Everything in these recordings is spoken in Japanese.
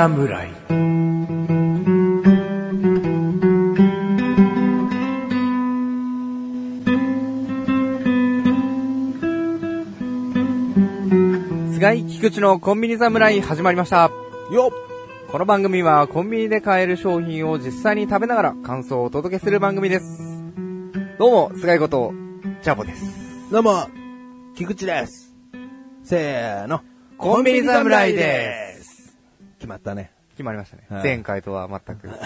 侍菅井菊池のコンビニ侍始まりました。よこの番組はコンビニで買える商品を実際に食べながら感想をお届けする番組です。どうも、菅井こと、チャボです。っどうも、菊池です。せーの。コンビニ侍です。決まったね。決まりましたね。はい前回とは全く。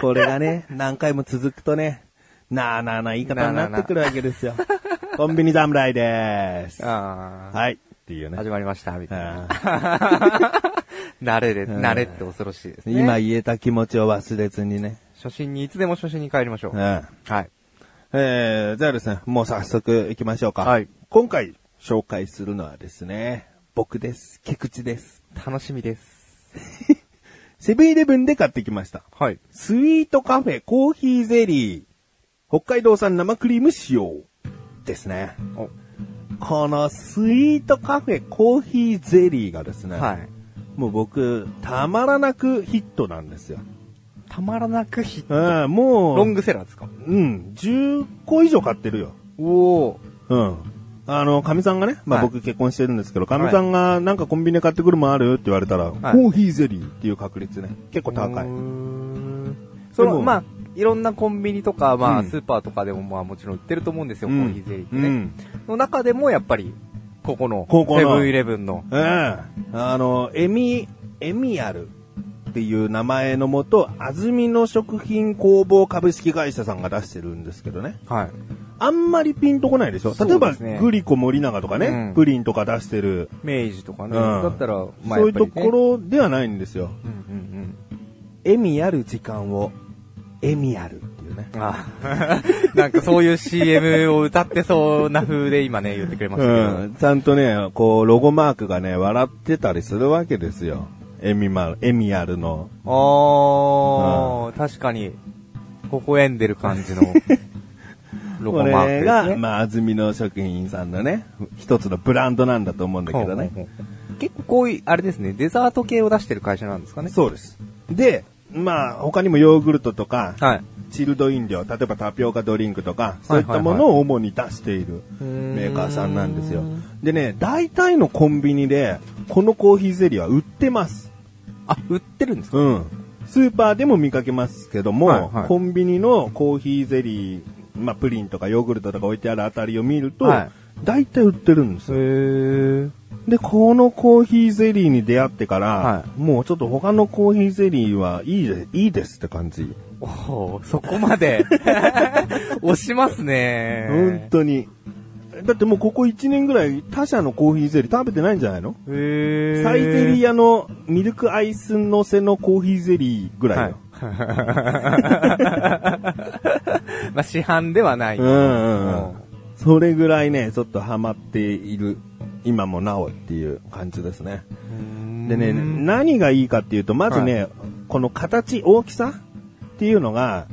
これがね、何回も続くとね、なあなあな言い方になってくるわけですよ。コンビニ侍です。あーはい。っていうね。始まりました、みたいな。あ 慣れで、ん慣れって恐ろしいですね。ー今言えた気持ちを忘れずにね。初心に、いつでも初心に帰りましょう。うん。はい。えー、じゃあですね、もう早速行きましょうか。はい。今回紹介するのはですね、僕です。菊池です。楽しみです。セブンイレブンで買ってきました。はい。スイートカフェコーヒーゼリー。北海道産生クリーム使用。ですね。お、このスイートカフェコーヒーゼリーがですね。はい。もう僕、たまらなくヒットなんですよ。たまらなくヒット。うん、もう、ロングセラーですか？うん、10個以上買ってるよ。おおうん。あの、かみさんがね、まあ、はい僕結婚してるんですけど、かみさんがなんかコンビニで買ってくるもんあるって言われたら、コーヒーゼリーっていう確率ね、結構高い。その、まあ、いろんなコンビニとか、まあ、うんスーパーとかでも、まあ、もちろん売ってると思うんですよ、うんコーヒーゼリーってね。うん。の中でも、やっぱり、ここの、ここのセブンイレブンの、ええあの、エミ、エミアルっていう名前のもと、安住の食品工房株式会社さんが出してるんですけどね。はい。あんまりピンとこないでしょ？例えば、ねグリコ森永とかね、うんプリンとか出してる、明治とかね、うんだったら、まあ、そういうところではないんですよ。うんうんエミある時間を、エミあるっていうね。うん。あ なんかそういう CM を歌ってそうな風で今ね、言ってくれましたけど。うん。ちゃんとね、こう、ロゴマークがね、笑ってたりするわけですよ。エミマル、エミアルの。あー、確かに、微笑んでる感じの、ロゴこマークが、ね。まあ、安住の食品さんのね、一つのブランドなんだと思うんだけどね。ほうほうほう結構こういう、あれですね、デザート系を出してる会社なんですかね。そうです。で、まあ、他にもヨーグルトとか、はい。チルド飲料、例えばタピオカドリンクとか、そういったものを主に出しているメーカーさんなんですよ。でね、大体のコンビニで、このコーヒーゼリーは売ってます。あ、売ってるんですか？うん。スーパーでも見かけますけども、はいはいコンビニのコーヒーゼリー、まあ、プリンとかヨーグルトとか置いてあるあたりを見ると、はい大体売ってるんですよ。へー。で、このコーヒーゼリーに出会ってから、はもうちょっと他のコーヒーゼリーはいいでいいですって感じ。おーそこまで、押しますね。本当に。だってもうここ1年ぐらい他社のコーヒーゼリー食べてないんじゃないの？へー。サイゼリアのミルクアイス乗せのコーヒーゼリーぐらいよ。まあ、市販ではない。うんうんうん。それぐらいね、ちょっとハマっている、今もなおっていう感じですね。でね、何がいいかっていうと、まずね、この形、大きさっていうのが、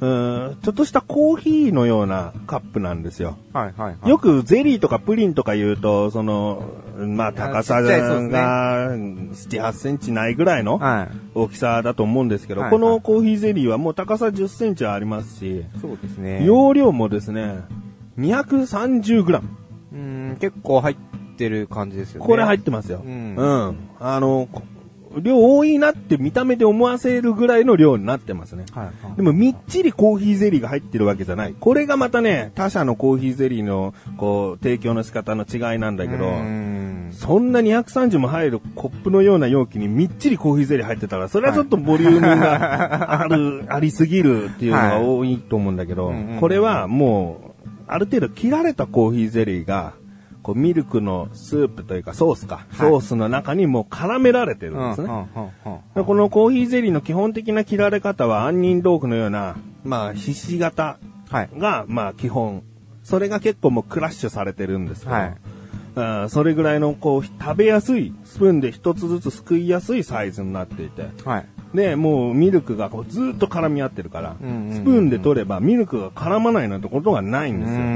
うーんちょっとしたコーヒーのようなカップなんですよ。はいはいはい。よくゼリーとかプリンとか言うと、その、まあ高さが7、8センチないぐらいのはい。大きさだと思うんですけど、はいこのコーヒーゼリーはもう高さ10センチはありますし、そうですね。容量もですね、230グラム。うん、結構入ってる感じですよね。これ入ってますよ。ううんん。あの、こ量多いなって見た目で思わせるぐらいの量になってますね。はいはい。でもみっちりコーヒーゼリーが入ってるわけじゃない。これがまたね、他社のコーヒーゼリーの、こう、提供の仕方の違いなんだけど、うんそんな230も入るコップのような容器にみっちりコーヒーゼリー入ってたら、それはちょっとボリュームがある、ありすぎるっていうのが多いと思うんだけど、はいこれはもう、ある程度切られたコーヒーゼリーが、こうミルクのスープというかソースか、ソースの中にもう絡められてるんですね。このコーヒーゼリーの基本的な切られ方は杏仁豆腐のような、まあ、ひし形はい。が、まあ、基本。それが結構もうクラッシュされてるんですけど、はいあーそれぐらいのこう食べやすい、スプーンで一つずつすくいやすいサイズになっていて、はい。で、もうミルクがこうずーっと絡み合ってるから、うんうんうんスプーンで取ればミルクが絡まないなんてことがないんですよ。うんうんう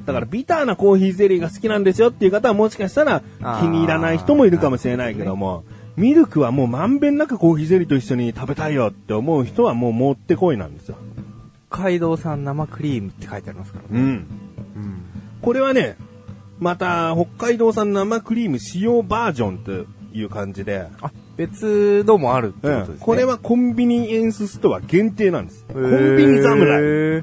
ん。だからビターなコーヒーゼリーが好きなんですよっていう方はもしかしたら気に入らない人もいるかもしれないけども、ミルクはもうまんべんなくコーヒーゼリーと一緒に食べたいよって思う人はもうもってこいなんですよ。北海道産生クリームって書いてありますからね。うん。うん。これはね、また北海道産生クリーム使用バージョンという感じで、あ、別のもあるってことですね。これはコンビニエンスストア限定なんです。コンビニ侍。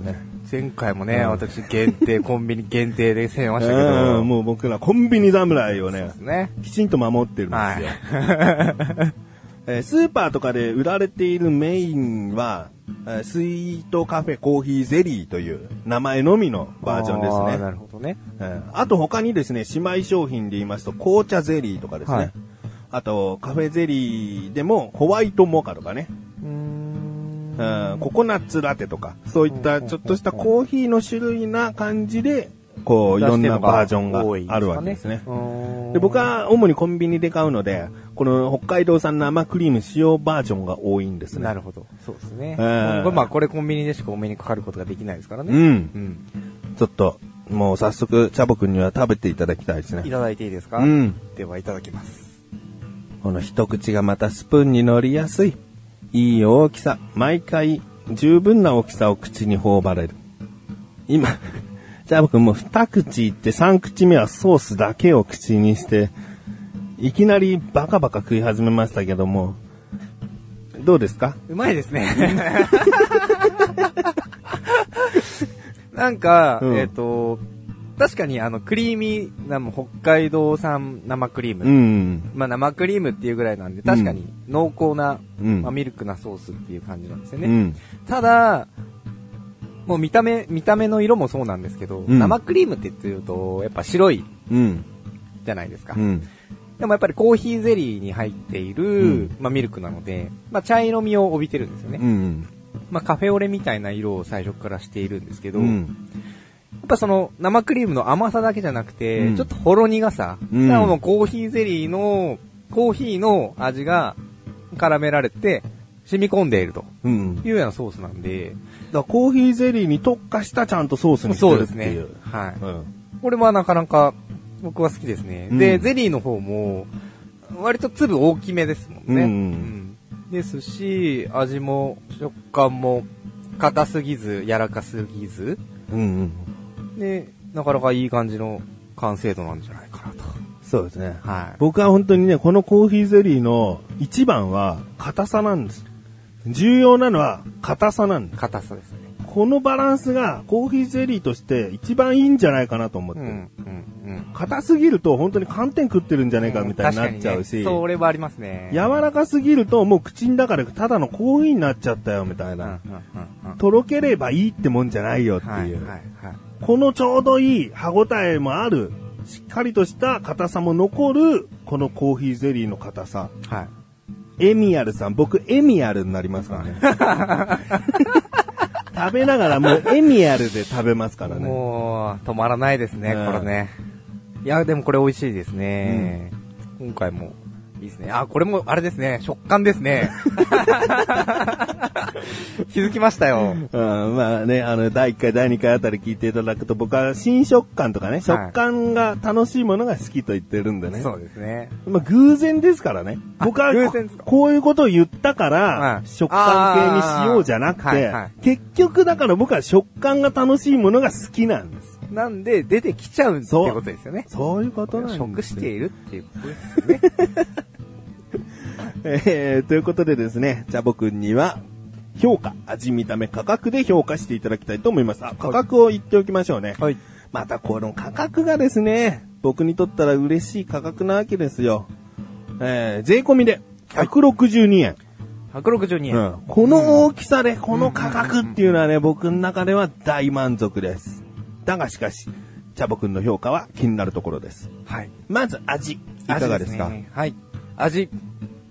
ね前回もね、うん私限定、コンビニ限定で攻めましたけうど。んもう僕らコンビニ侍をねね。きちんと守ってるんですよ。はい。えースーパーとかで売られているメインは、えースイートカフェコーヒーゼリーという名前のみのバージョンですあーなね。るほどね。えーあと他にですね、姉妹商品で言いますと紅茶ゼリーとかですね。はいあとカフェゼリーでもホワイトモカとかね。うんココナッツラテとか、そういったちょっとしたコーヒーの種類な感じで、こう、いろんなバージョンがあるわけですね。で僕、は主にコンビニで買うので、この北海道産生クリーム使用バージョンが多いんですね。なるほど。そうですね。えーまあ、これコンビニでしかお目にかかることができないですからね。うん。うん。ちょっと、もう早速、チャボくんには食べていただきたいですね。いただいていいですか？うん。では、いただきます。この一口がまたスプーンに乗りやすい。いい大きさ。毎回、十分な大きさを口に頬張れる。今、チャボくんもう二口いって三口目はソースだけを口にして、いきなりバカバカ食い始めましたけども、どうですか？うまいですね。なんか、うんえっ、と、確かにあの、クリーミーな、北海道産生クリーム。うん。まあ生クリームっていうぐらいなんで、確かに濃厚な、うんまあ、ミルクなソースっていう感じなんですよね。うん。ただ、もう見た目、見た目の色もそうなんですけど、うん生クリームって言うと、やっぱ白いうん。じゃないですか。うん。でもやっぱりコーヒーゼリーに入っている、うんまあミルクなので、まあ茶色みを帯びてるんですよね。うん。まあカフェオレみたいな色を最初からしているんですけど、やうん。っぱその生クリームの甘さだけじゃなくて、うんちょっとほろ苦さ、うんだからもうコーヒーゼリーの、コーヒーの味が絡められて、染み込んでいるとうん。いうようなソースなんで、だコーヒーゼリーに特化したちゃんとソースにしてそうですねるっていう。。はい。うん。これはなかなか僕は好きですね。うんで、ゼリーの方も、割と粒大きめですもんね。うんうんですし、味も食感も硬すぎず、柔らかすぎず、うんうん。で、なかなかいい感じの完成度なんじゃないかなと。そうですね。はい。僕は本当にね、このコーヒーゼリーの一番は硬さなんです。重要なのは硬さなんです。硬さですね。このバランスがコーヒーゼリーとして一番いいんじゃないかなと思ってる。うん、うん、うん。硬すぎると本当に寒天食ってるんじゃないかみたいになっちゃうし、確かにね、それはありますね。柔らかすぎるともう口の中でただのコーヒーになっちゃったよみたいうん、うん、な。うんうん。とろければいいってもんじゃないよっていう。はい、はい、はい。このちょうどいい歯ごたえもある、しっかりとした硬さも残る、このコーヒーゼリーの硬さ。はい。エミアルさん、僕エミアルになりますからね。食べながらもうエミアルで食べますからね。もう、止まらないですね、うんこれね。いや、でもこれ美味しいですね。今回も、いいですね。あ、これも、あれですね、食感ですね。気づきましたよ。うん、まあね、あの、第1回、第2回あたり聞いていただくと、僕は新食感とかね、食感が楽しいものが好きと言ってるんでね。そうですね。まあ、偶然ですからね。あ僕は偶然ですか？こういうことを言ったから、はい食感系にしようじゃなくて、結局だから僕は食感が楽しいものが好きなんです。なんで、出てきちゃうってことですよね。そういうことなんですよ。食しているっていうことですよね。えー、ということでですね、チャボくんには、評価、味見た目、価格で評価していただきたいと思います。あ、価格を言っておきましょうね。はい。またこの価格がですね、僕にとったら嬉しい価格なわけですよ。えー、税込みで、162円。162円。うんこの大きさでこの価格っていうのはね、僕の中では大満足です。だがしかし、チャボくんの評価は気になるところです。はい。まず味、いかがですか？ねはい。味。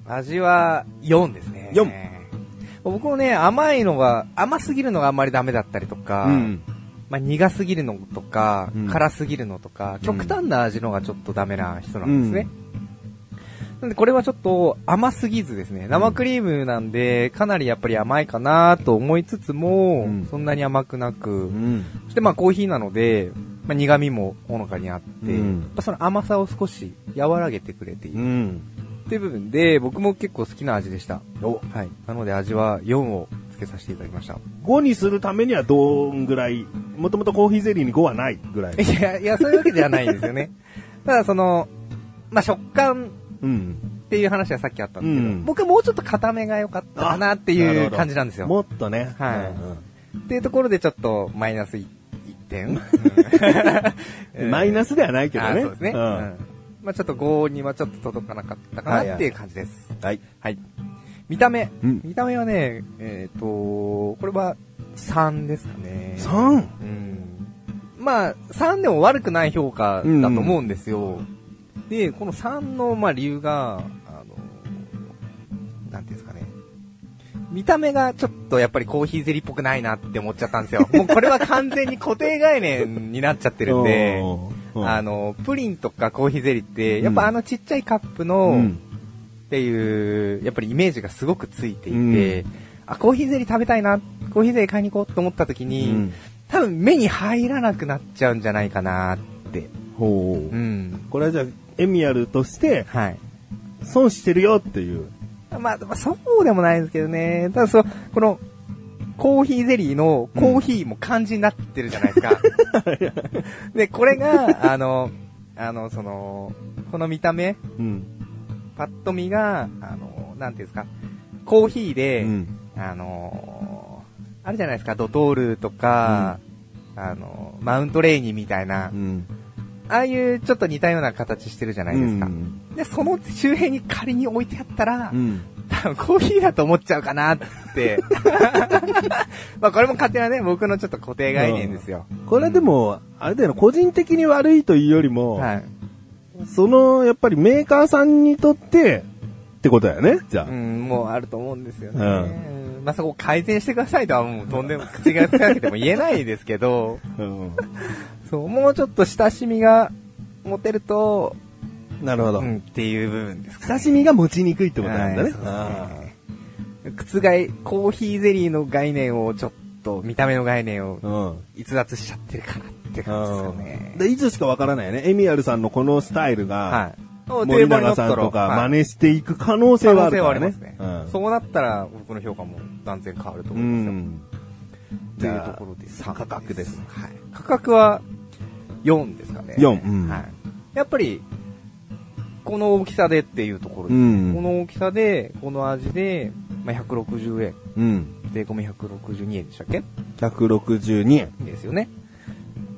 味は4ですね。4僕もね、甘いのが、甘すぎるのがあんまりダメだったりとか、うん。まあ、苦すぎるのとか、うん辛すぎるのとか、極端な味のがちょっとダメな人なんですね。なんでこれはちょっと甘すぎずですね、生クリームなんで、かなりやっぱり甘いかなと思いつつも、うんそんなに甘くなく、うん。そしてまあコーヒーなので、まあ、苦味もほのかにあって、うんその甘さを少し和らげてくれているうん。っていう部分で、僕も結構好きな味でした。お、はい。なので味は4をつけさせていただきました。5にするためにはどんぐらい、もともとコーヒーゼリーに5はないぐらい。いや、いや、そういうわけではないんですよね。ただその、まあ、食感うん。っていう話はさっきあったんですけど、うん僕はもうちょっと固めが良かったかなっていう感じなんですよ。もっとね。はいうんっていうところでちょっとマイナス1点。うん マイナスではないけどね。あそうですね。ううんん。まあちょっと5にはちょっと届かなかったかなっていう感じです。はい。はい。見た目。うん見た目はね、えっ、と、これは3ですかね。3? うん。まあ、3でも悪くない評価だと思うんですよ。で、この3の、まあ、理由が、あの、なんていうんですかね。見た目がちょっとやっぱりコーヒーゼリーっぽくないなって思っちゃったんですよ。もうこれは完全に固定概念になっちゃってるんで、うんあの、プリンとかコーヒーゼリーって、やっぱあのちっちゃいカップの、うんっていう、やっぱりイメージがすごくついていて、うんあ、コーヒーゼリー食べたいな、コーヒーゼリー買いに行こうと思った時に、うん多分目に入らなくなっちゃうんじゃないかなって。ほう。うん。これはじゃあ、エミアルとして、はい。損してるよっていう。まあ、まあ、そうでもないですけどね。ただそう、この、コーヒーゼリーのコーヒーも漢字になってるじゃないですか。で、これが、あの、あの、その、この見た目、うん。パッと見が、あの、なんていうんですか、コーヒーで、うんあのーあるじゃないですか、ドトールとか、あの、マウントレーニーみたいな、うん。ああいうちょっと似たような形してるじゃないですか。うんで、その周辺に仮に置いてあったら、うん。多分コーヒーだと思っちゃうかなって。まあこれも勝手なね、僕のちょっと固定概念ですよ。これでも、あれだよな、個人的に悪いというよりも、はい。その、やっぱりメーカーさんにとって、ってことだよね、じゃあ。うん、もうあると思うんですよね。うんうんまあそこを改善してくださいとはもうとんでも口がつかなくても言えないですけど、うんそう、もうちょっと親しみが持てると、なるほど。うん、っていう部分ですかね。親しみが持ちにくいってことなんだね。はいそうですね覆、コーヒーゼリーの概念をちょっと、見た目の概念を。逸脱しちゃってるかなって感じですかね。でいつしかわからないよね。エミアルさんのこのスタイルが、はい。森永さんとか真似していく可能性可能性はあるからね。はありますね。うんそうなったら僕の評価も断然変わるとう思いますよ。ん。っていうところで3価格ですね。はい。価格は4ですかね。4うんはい。やっぱり、この大きさでっていうところです。うんこの大きさで、この味で、まあ、160円。うん。税込み162円でしたっけ？162円。ですよね。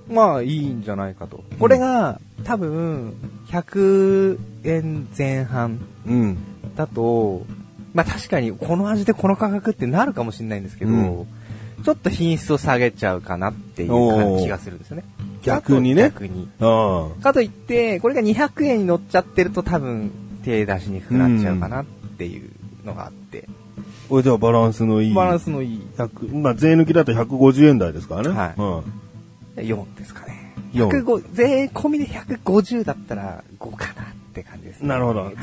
まあ、いいんじゃないかと。これが、多分、100円前半うん。だと、まあ確かにこの味でこの価格ってなるかもしれないんですけど、うんちょっと品質を下げちゃうかなっていう感気がするんですよね。逆にね逆に。あかといって、これが200円に乗っちゃってると多分手出しにくくなっちゃうかなっていうのがあって、これじゃあバランスのいい。バランスのいい100まあ税抜きだと150円台ですからね。はいうん。4ですかね。4 105税込みで150だったら5かなって感じですね。なるほどはい。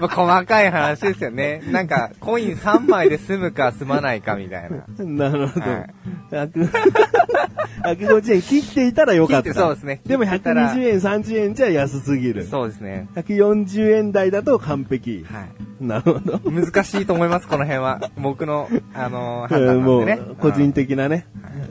ま あ細かい話ですよね。なんか、コイン3枚で済むか済まないかみたいな。なるほど。はい100 150円切っていたらよかった。切ってそうですねでも切ってたら120円、30円じゃ安すぎる。そうですね。140円台だと完璧。はい。なるほど。難しいと思います、この辺は。僕の、あのー、判えー断なんもでね う。個人的的なね、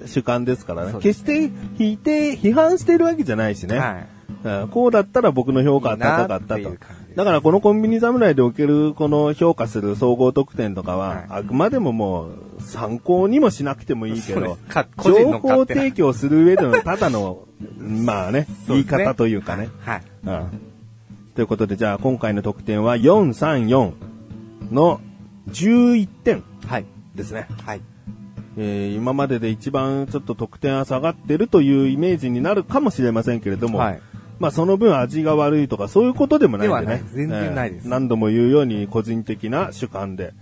主観ですからね決して否定、批判してるわけじゃないしね。はい。うんこうだったら僕の評価は高かったといい。だからこのコンビニ侍でおけるこの評価する総合得点とかは、はいあくまでももう参考にもしなくてもいいけど情報提供する上でのただの、まあね、言い方というかね。はい。うんということで、じゃあ今回の得点は434の11点はい。ですね。はい。えー今までで一番ちょっと得点は下がってるというイメージになるかもしれませんけれども、はい。まあその分味が悪いとかそういうことでもないんでね。ではない全然ないですえー何度も言うように個人的な主観で、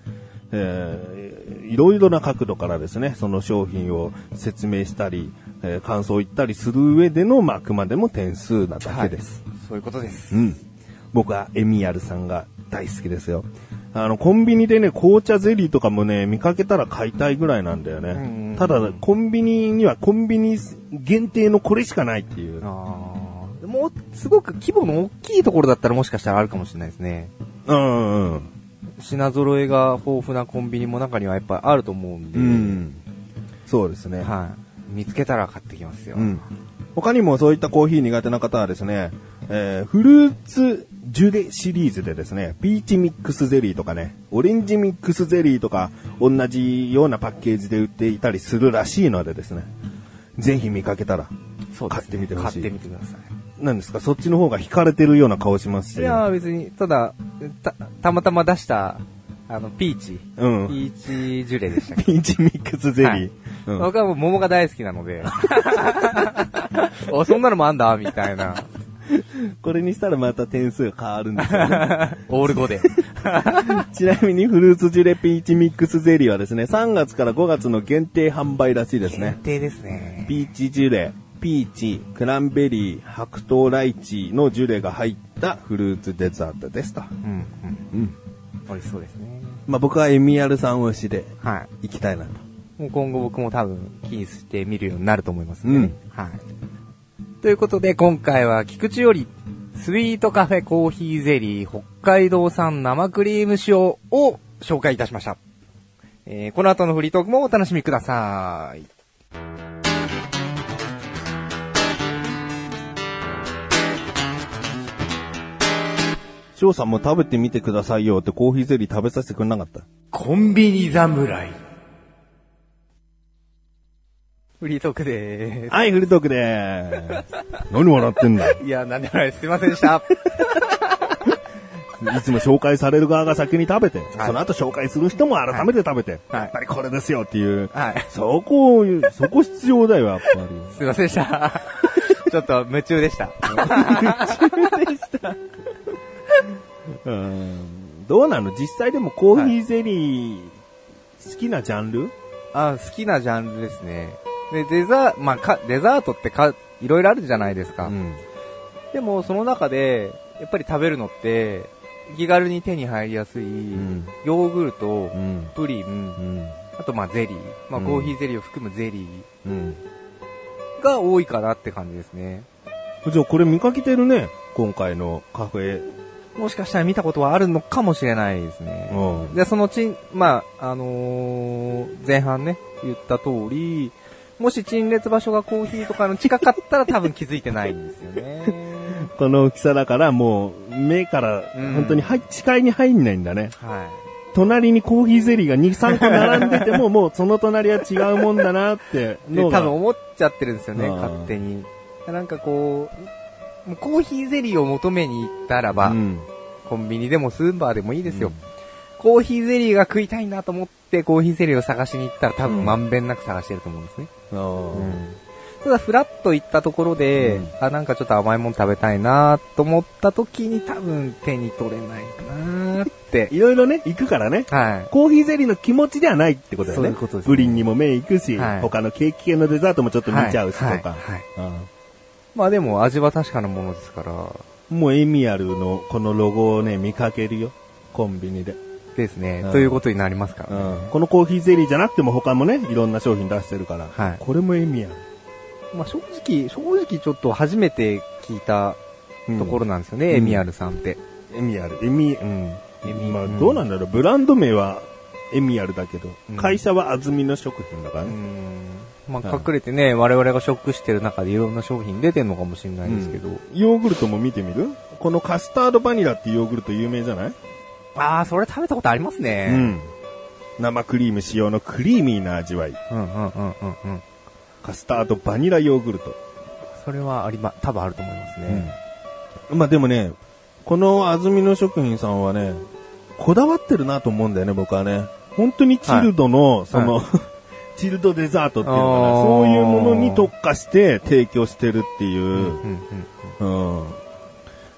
えーいろいろな角度からですね、その商品を説明したり、えー感想を言ったりする上での、まあ、あくまでも点数なだけです。そういうことです。うん。僕はエミヤルさんが大好きですよ。あの、コンビニでね、紅茶ゼリーとかもね、見かけたら買いたいぐらいなんだようんうんうね。んただ、コンビニにはコンビニ限定のこれしかないっていう。ああ。もう、すごく規模の大きいところだったらもしかしたらあるかもしれないですね。うんうん。品揃えが豊富なコンビニも中にはやっぱあると思うんで。うん。そうですね。はい。見つけたら買ってきますよ。うん。他にもそういったコーヒー苦手な方はですね、えーフルーツジュレシリーズでですね、ピーチミックスゼリーとかね、オレンジミックスゼリーとか、同じようなパッケージで売っていたりするらしいのでですね、ぜひ見かけたら、買ってみてほしい買ってみてくださ何ですか、そっちの方が惹かれてるような顔しますし。い。いやー別に、ただ、た、たまたま出した、あの、ピーチ。うん。ピーチジュレでしたピーチミックスゼリー。はいうん僕はもう桃が大好きなので。お、そんなのもあんだみたいな。これにしたらまた点数が変わるんですよね。オール5で。ちなみにフルーツジュレピーチミックスゼリーはですね、3月から5月の限定販売らしいですね限。定ですね。ピーチジュレ、ピーチ、クランベリー、白桃ライチのジュレが入ったフルーツデザートですと。うん、うん。うん。美味しそうですね。まあ僕はエミヤルさん推しではい。行きたいなと。もう今後僕も多分気にして見るようになると思いますんでね。はい。ということで今回は菊池よりスイートカフェコーヒーゼリー北海道産生クリーム塩を紹介いたしました。えー、この後のフリートークもお楽しみください。翔さんも食べてみてくださいよってコーヒーゼリー食べさせてくれなかった？コンビニ侍。フリートークでーはい、フルトークでーす。何笑ってんだす。いや、なんでもないです。すいませんでした。いつも紹介される側が先に食べて、はいその後紹介する人も改めて食べて、はいやっぱりこれですよっていう、はい。そこ、そこ必要だよ、やっぱり。すいませんでした。ちょっと夢中でした。うんどうなの？実際でもコーヒーゼリー、好きなジャンル？あ、好きなジャンルですね。で、デザー、まあ、か、デザートってか、いろいろあるじゃないですか。ん。でも、その中で、やっぱり食べるのって、気軽に手に入りやすい、んヨーグルト、うん。プリン、うん。あとまあゼリー、まあうんコーヒーゼリーを含むゼリうん。ーが多いかなって感じですね。じゃあこれ見かけてるね。今回のカフェ。もしかしたら見たことはあるのかもしれないですね。うん。で、そのちん、まあ、あのー前半ね、言った通り、もし陳列場所がコーヒーとかの近かったら多分気づいてないんですよね。この大きさだからもう目からうん本当に入視界に入んないんだね。は隣にコーヒーゼリーが2、3個並んでてももうその隣は違うもんだなって多分思っちゃってるんですよね、勝手に。なんかこう、コーヒーゼリーを求めに行ったらば、うん。コンビニでもスーパーでもいいですよ。うんコーヒーゼリーが食いたいなと思ってコーヒーゼリーを探しに行ったら多うん分まんべんなく探してると思うんですね。あーただ、フラッと行ったところで、うんあ、なんかちょっと甘いもの食べたいなと思った時に多分手に取れないかなって。いろいろね、行くからね。はい。コーヒーゼリーの気持ちではないってことだよね。そういうことですねプリンにも目行くし、はい他のケーキ系のデザートもちょっと見ちゃうしとか。はいはいはいうんまあでも味は確かなものですから、もうエミアルのこのロゴをね、見かけるよ。コンビニで。ですね、うんということになりますからね。このコーヒーゼリーじゃなくても他もね、いろんな商品出してるから。はいこれもエミアル。まあ正直、正直ちょっと初めて聞いたところなんですよね、うんエミアルさんって。エミアル。エミ、うん。エミまあ、うんどうなんだろう。ブランド名はエミアルだけど、うん会社は安住の食品だからね。うん。まあはい隠れてね、我々がショックしてる中でいろんな商品出てんのかもしれないですけど。ヨーグルトも見てみる？このカスタードバニラっていうヨーグルト有名じゃない？ああ、それ食べたことありますね。うん。生クリーム使用のクリーミーな味わい。うんうんうんうんうん。カスタードバニラヨーグルト。それはありま、多分あると思いますね。まあでもね、この安住の食品さんはね、こだわってるなと思うんだよね、僕はね。本当にチルドの、その、チルドデザートっていうのかな、そういうものに特化して提供してるっていう。うんうんうん。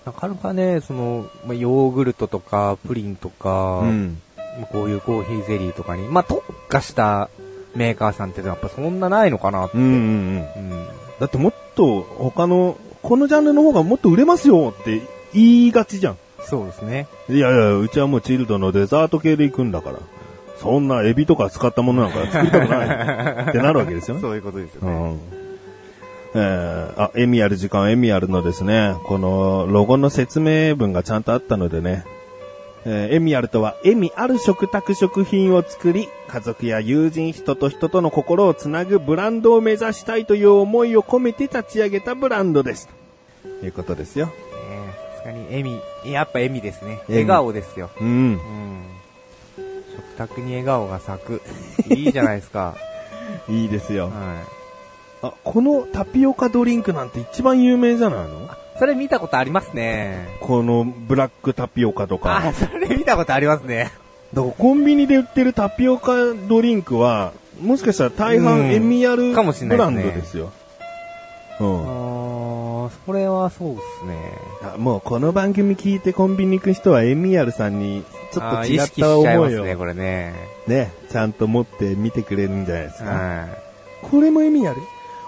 うん。なかなかね、その、まあ、ヨーグルトとか、プリンとか、うん。まあこういうコーヒーゼリーとかに、まあ、特化したメーカーさんってやっぱそんなないのかなって。うんうんうん。うん。だってもっと他の、このジャンルの方がもっと売れますよって言いがちじゃん。そうですね。いやいや、うちはもうチルドのデザート系で行くんだから。そんなエビとか使ったものなんか作りたくない。ってなるわけですよ。そういうことですよね。うん。えー、あ、エミアル時間、エミアルのですね、このロゴの説明文がちゃんとあったのでね、えーエミアルとは、エミある食卓食品を作り、家族や友人、人と人との心をつなぐブランドを目指したいという思いを込めて立ち上げたブランドです。ということですよ。ねさすがに笑み、やっぱ笑みですね。笑顔ですよ。うんう。ん。食卓に笑顔が咲く。いいじゃないですか。いいですよ。はあ、このタピオカドリンクなんて一番有名じゃないの？い。それ見たことありますね。このブラックタピオカとか。あ、それ見たことありますね。だからコンビニで売ってるタピオカドリンクは、もしかしたら大うん半エミヤルブランドですよ。うあん。ー、それはそうですね。あもうこの番組聞いてコンビニ行く人はエミヤルさんにちょっと違ったしちゃい思いをますね、これね。ね、ちゃんと持って見てくれるんじゃないですか。はこれもエミヤル？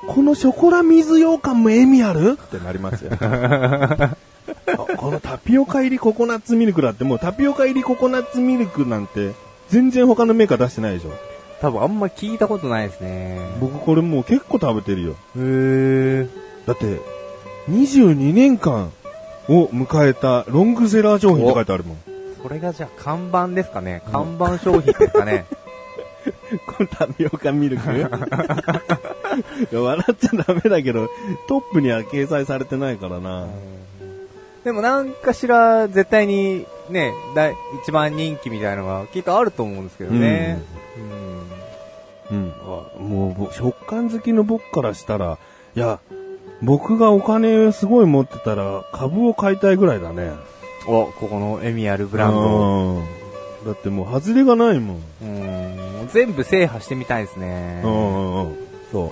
このショコラ水羊羹もエミヤルってなりますよ。あこのタピオカ入りココナッツミルクだってもうタピオカ入りココナッツミルクなんて全然他のメーカー出してないでしょ。い。多分あんま聞いたことないですね。僕これもう結構食べてるよ。へー。だって、22年間を迎えたロングセラー商品って書いてあるもん。それがじゃあ看板ですかね。看板商品ですかね。このタピオカミルク？笑っちゃダメだけど、トップには掲載されてないからな。でもなんかしら絶対にね、だ一番人気みたいなのがきっとあると思うんですけどね。うん。うん。あもうぼ、食感好きの僕からしたら、いや、僕がお金すごい持ってたら株を買いたいぐらいだね。お、ここのエミアルブランド。うんだってもう外れがないもん。うん。全部制覇してみたいですね。うんうんうん。そ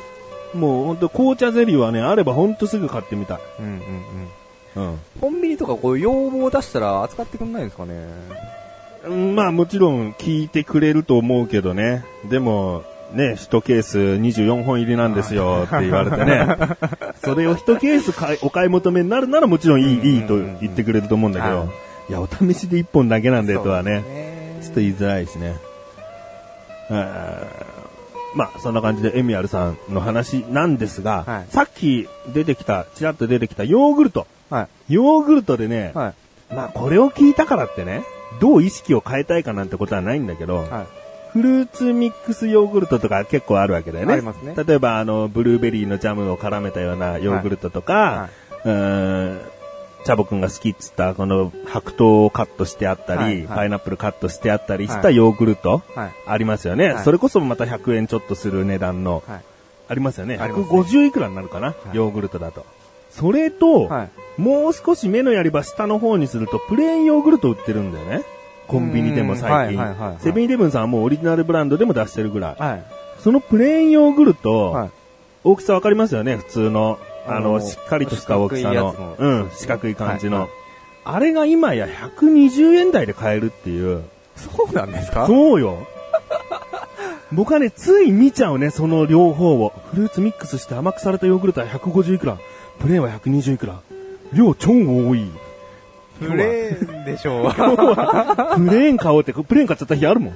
う。もうほんと紅茶ゼリーはね、あればほんとすぐ買ってみたい。うんうんうん。うん。コンビニとかこう要望を出したら扱ってくんないんですかね。うんまあもちろん聞いてくれると思うけどね。でも、ね、1ケース24本入りなんですよって言われてね。それを1ケース買いお買い求めになるならもちろんいい、いいと言ってくれると思うんだけど。いや、お試しで1本だけなんでとはね。ちょっと言いづらいしね。えーまあ、そんな感じでエミアルさんの話なんですが、はいさっき出てきた、ちらっと出てきたヨーグルト。はい。ヨーグルトでね、はい。まあこれを聞いたからってね、どう意識を変えたいかなんてことはないんだけど、はい。フルーツミックスヨーグルトとか結構あるわけだよね。ありますね例えばあの、ブルーベリーのジャムを絡めたようなヨーグルトとか、はいうーんチャボくんが好きっつったこの白桃をカットしてあったり、はいはいパイナップルカットしてあったりしはいたヨーグルト、はい。ありますよね、はいそれこそまた100円ちょっとする値段の、はい。ありますよね。ありますね150いくらになるかな、いヨーグルトだと。それと、はい。もう少し目のやり場下の方にすると、プレーンヨーグルト売ってるんだよね。コンビニでも最近。セブンイレブンさんはもうオリジナルブランドでも出してるぐらい。はい。そのプレーンヨーグルト、はい。大きさわかりますよね、普通の。あの、しっかりとした大きさの。うん、四角い感じの。はいはいあれが今や120円台で買えるっていう。そうなんですか？そうよ。僕はね、つい見ちゃうね、その両方を。フルーツミックスして甘くされたヨーグルトは150いくら。プレーンは120いくら。量超多い。プレーンでしょう。プレーン買おうって、プレーン買っちゃった日あるもん。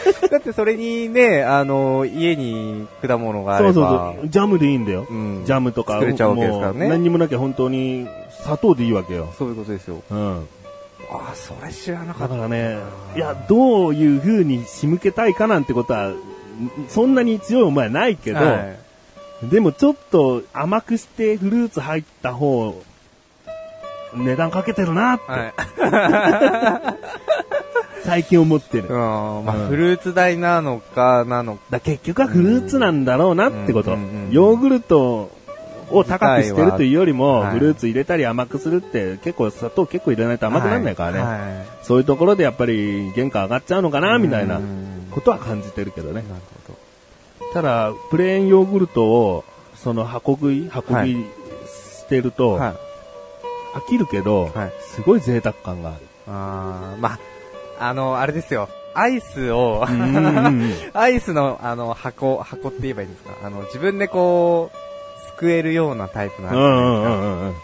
だってそれにね、あの、家に果物があそうれば。そうそう。ジャムでいいんだよ。うんジャムとか。作れちゃうわけですからね何にもなきゃ本当に砂糖でいいわけよ。そういうことですよ。うん。ああ、それ知らなかだった。からね、いや、どういう風に仕向けたいかなんてことは、んそんなに強い思いはないけど、はいでもちょっと甘くしてフルーツ入った方、値段かけてるなって、はい。最近思ってる。うん、まあ、うんフルーツ代なのか、なのか。だ結局はフルーツなんだろうなってこと。ヨーグルトを高くしてるというよりも、はいフルーツ入れたり甘くするって結構砂糖結構入れないと甘くならないからね。はいはいそういうところでやっぱり原価上がっちゃうのかな、みたいなうんことは感じてるけどね。なるほど。ただ、プレーンヨーグルトを、その箱食い、箱食いしてると、はい。飽きるけど、はいすごい贅沢感がある。あーまあ、あの、あれですよ。アイスを、うんうんうん アイスの、あの、箱、箱って言えばいいんですか？あの、自分でこう、すくえるようなタイプなんうじゃんうんうないです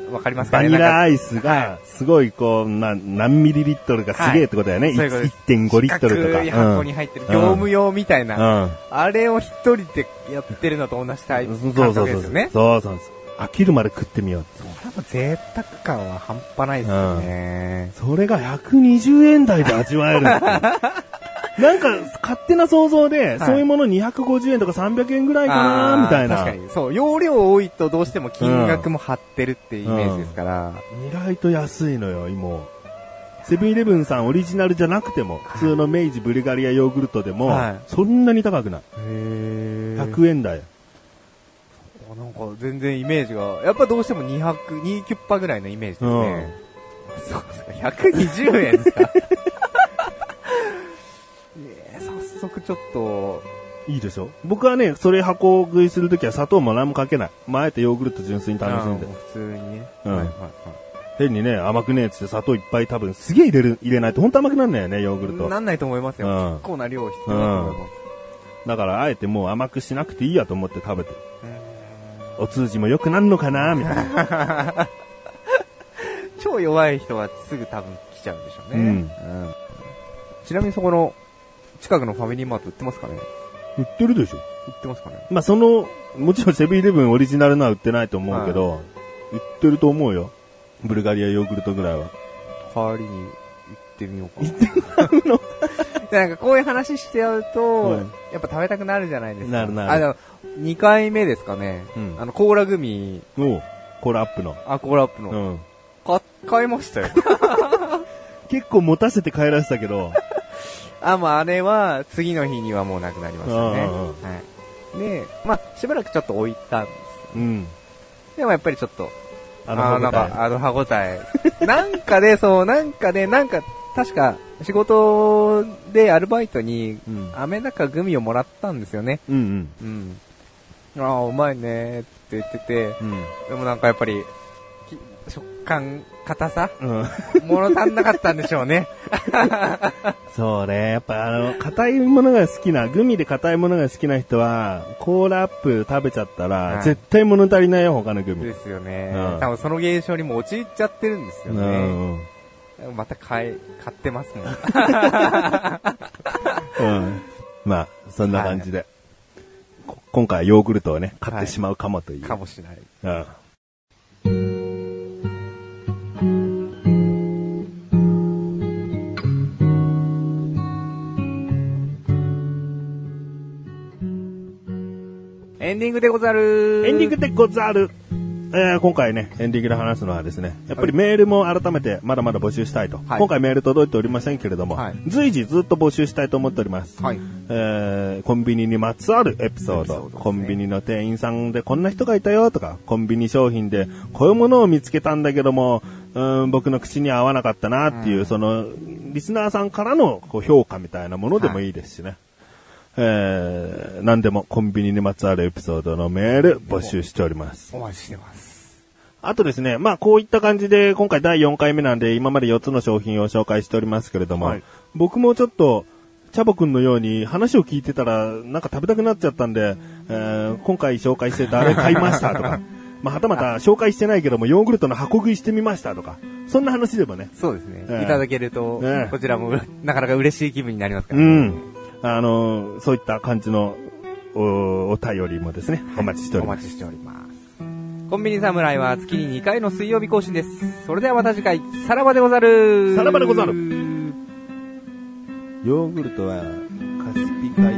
か。んうん。わかりますかバね？なんかニラアイスが、すごいこう、な何ミリリットルかすげえってことだよね。はいそういうことです1.5リットルとか。箱に入ってる業務用みたいな、うん。うん。あれを一人でやってるのと同じタイプそう感そうそう覚ですよね。そうそうそう。飽きるまで食ってみようって。これはもう贅沢感は半端ないですよね。それが120円台で味わえる なんか、勝手な想像で、そういうもの250円とか300円ぐらいかな、みたいな。確かに。そう、容量多いとどうしても金額も張ってるっていうイメージですから。意外と安いのよ、今。セブンイレブンさんオリジナルじゃなくても、普通の明治ブルガリアヨーグルトでも、はいそんなに高くない。へ100円台。か全然イメージが、やっぱどうしても200、2キュッパぐらいのイメージですね。そうですか、120円ですかえー早速ちょっと、いいでしょ？僕はね、それ箱食いするときは砂糖も何もかけない。まあ、あえてヨーグルト純粋に楽しんで。普通にね。うんはいはい変にね、甘くねえっつって砂糖いっぱい多分すげえ入れる、入れないと本当甘くなんないよね、ヨーグルト。はい。なんないと思いますよ。うん結構な量必要だと思います。だからあえてもう甘くしなくていいやと思って食べてる。お通じも良くなんのかな？みたいな。超弱い人はすぐ多分来ちゃうんでしょうね。うんうんちなみにそこの、近くのファミリーマート売ってますかね？売ってるでしょ売ってますかね？まあ、その、もちろんセブンイレブンオリジナルのは売ってないと思うけど、売ってると思うよ。ブルガリアヨーグルトぐらいは。代わりに行ってみようかな。なんかこういう話してやると、うんやっぱ食べたくなるじゃないですか。なるなるあの、2回目ですかね。うんあの、コーラグミ、おうコーラアップの。あ、コーラアップの。うん。買買いましたよ。結構持たせて帰らせたけど、あ、まああれは、次の日にはもうなくなりましたね。はい。で、まあ、しばらくちょっと置いたんです。うん。でもやっぱりちょっと、あの、なん歯応えか、あの歯応え。なんかで、そう、なんかで、なんか、確か、仕事でアルバイトに、うん。飴だかグミをもらったんですよね。うんうん。ああ、うまいねって言ってて、うん。でもなんかやっぱり、き食感、硬さ？うん。うん。物足んなかったんでしょうね。そうね。やっぱあの、硬いものが好きな、グミで硬いものが好きな人は、コーラアップ食べちゃったら、はい絶対物足りないよ、他のグミ。ですよね。うん多分その現象にも陥っちゃってるんですようね。ん。また買い、買ってますもん。うん。まあ、そんな感じで。こ今回はヨーグルトをね、買ってしまうかもという。かもしれない。うん。エンディングでござるエンディングでござる。えー今回ね、エンディングで話すのはですね、やっぱりメールも改めてまだまだ募集したいと。はい今回メール届いておりませんけれども、はい随時ずっと募集したいと思っております。はい。えーコンビニにまつわるエピソードねコンビニの店員さんでこんな人がいたよとか、コンビニ商品でこういうものを見つけたんだけども、うーん僕の口に合わなかったなっていう、うんその、リスナーさんからのこう評価みたいなものでもいいですしね。えー何でもコンビニにまつわるエピソードのメール募集しております。お待ちしてます。あとですね、まあこういった感じで今回第4回目なんで今まで4つの商品を紹介しておりますけれども、はい僕もちょっと、チャボくんのように話を聞いてたらなんか食べたくなっちゃったんで、えー今回紹介してたあれ買いましたとか、まあはたまた紹介してないけどもヨーグルトの箱食いしてみましたとか、そんな話でもね、そうですね。ええいただけると、ええこちらもうなかなか嬉しい気分になりますかうら、ね。ん、あのそういった感じのおお便りもですね、お待ちしております。お待ちしております。コンビニ侍は月に2回の水曜日更新です。それではまた次回、さらばでござるさらばでござるヨーグルトはカスピ海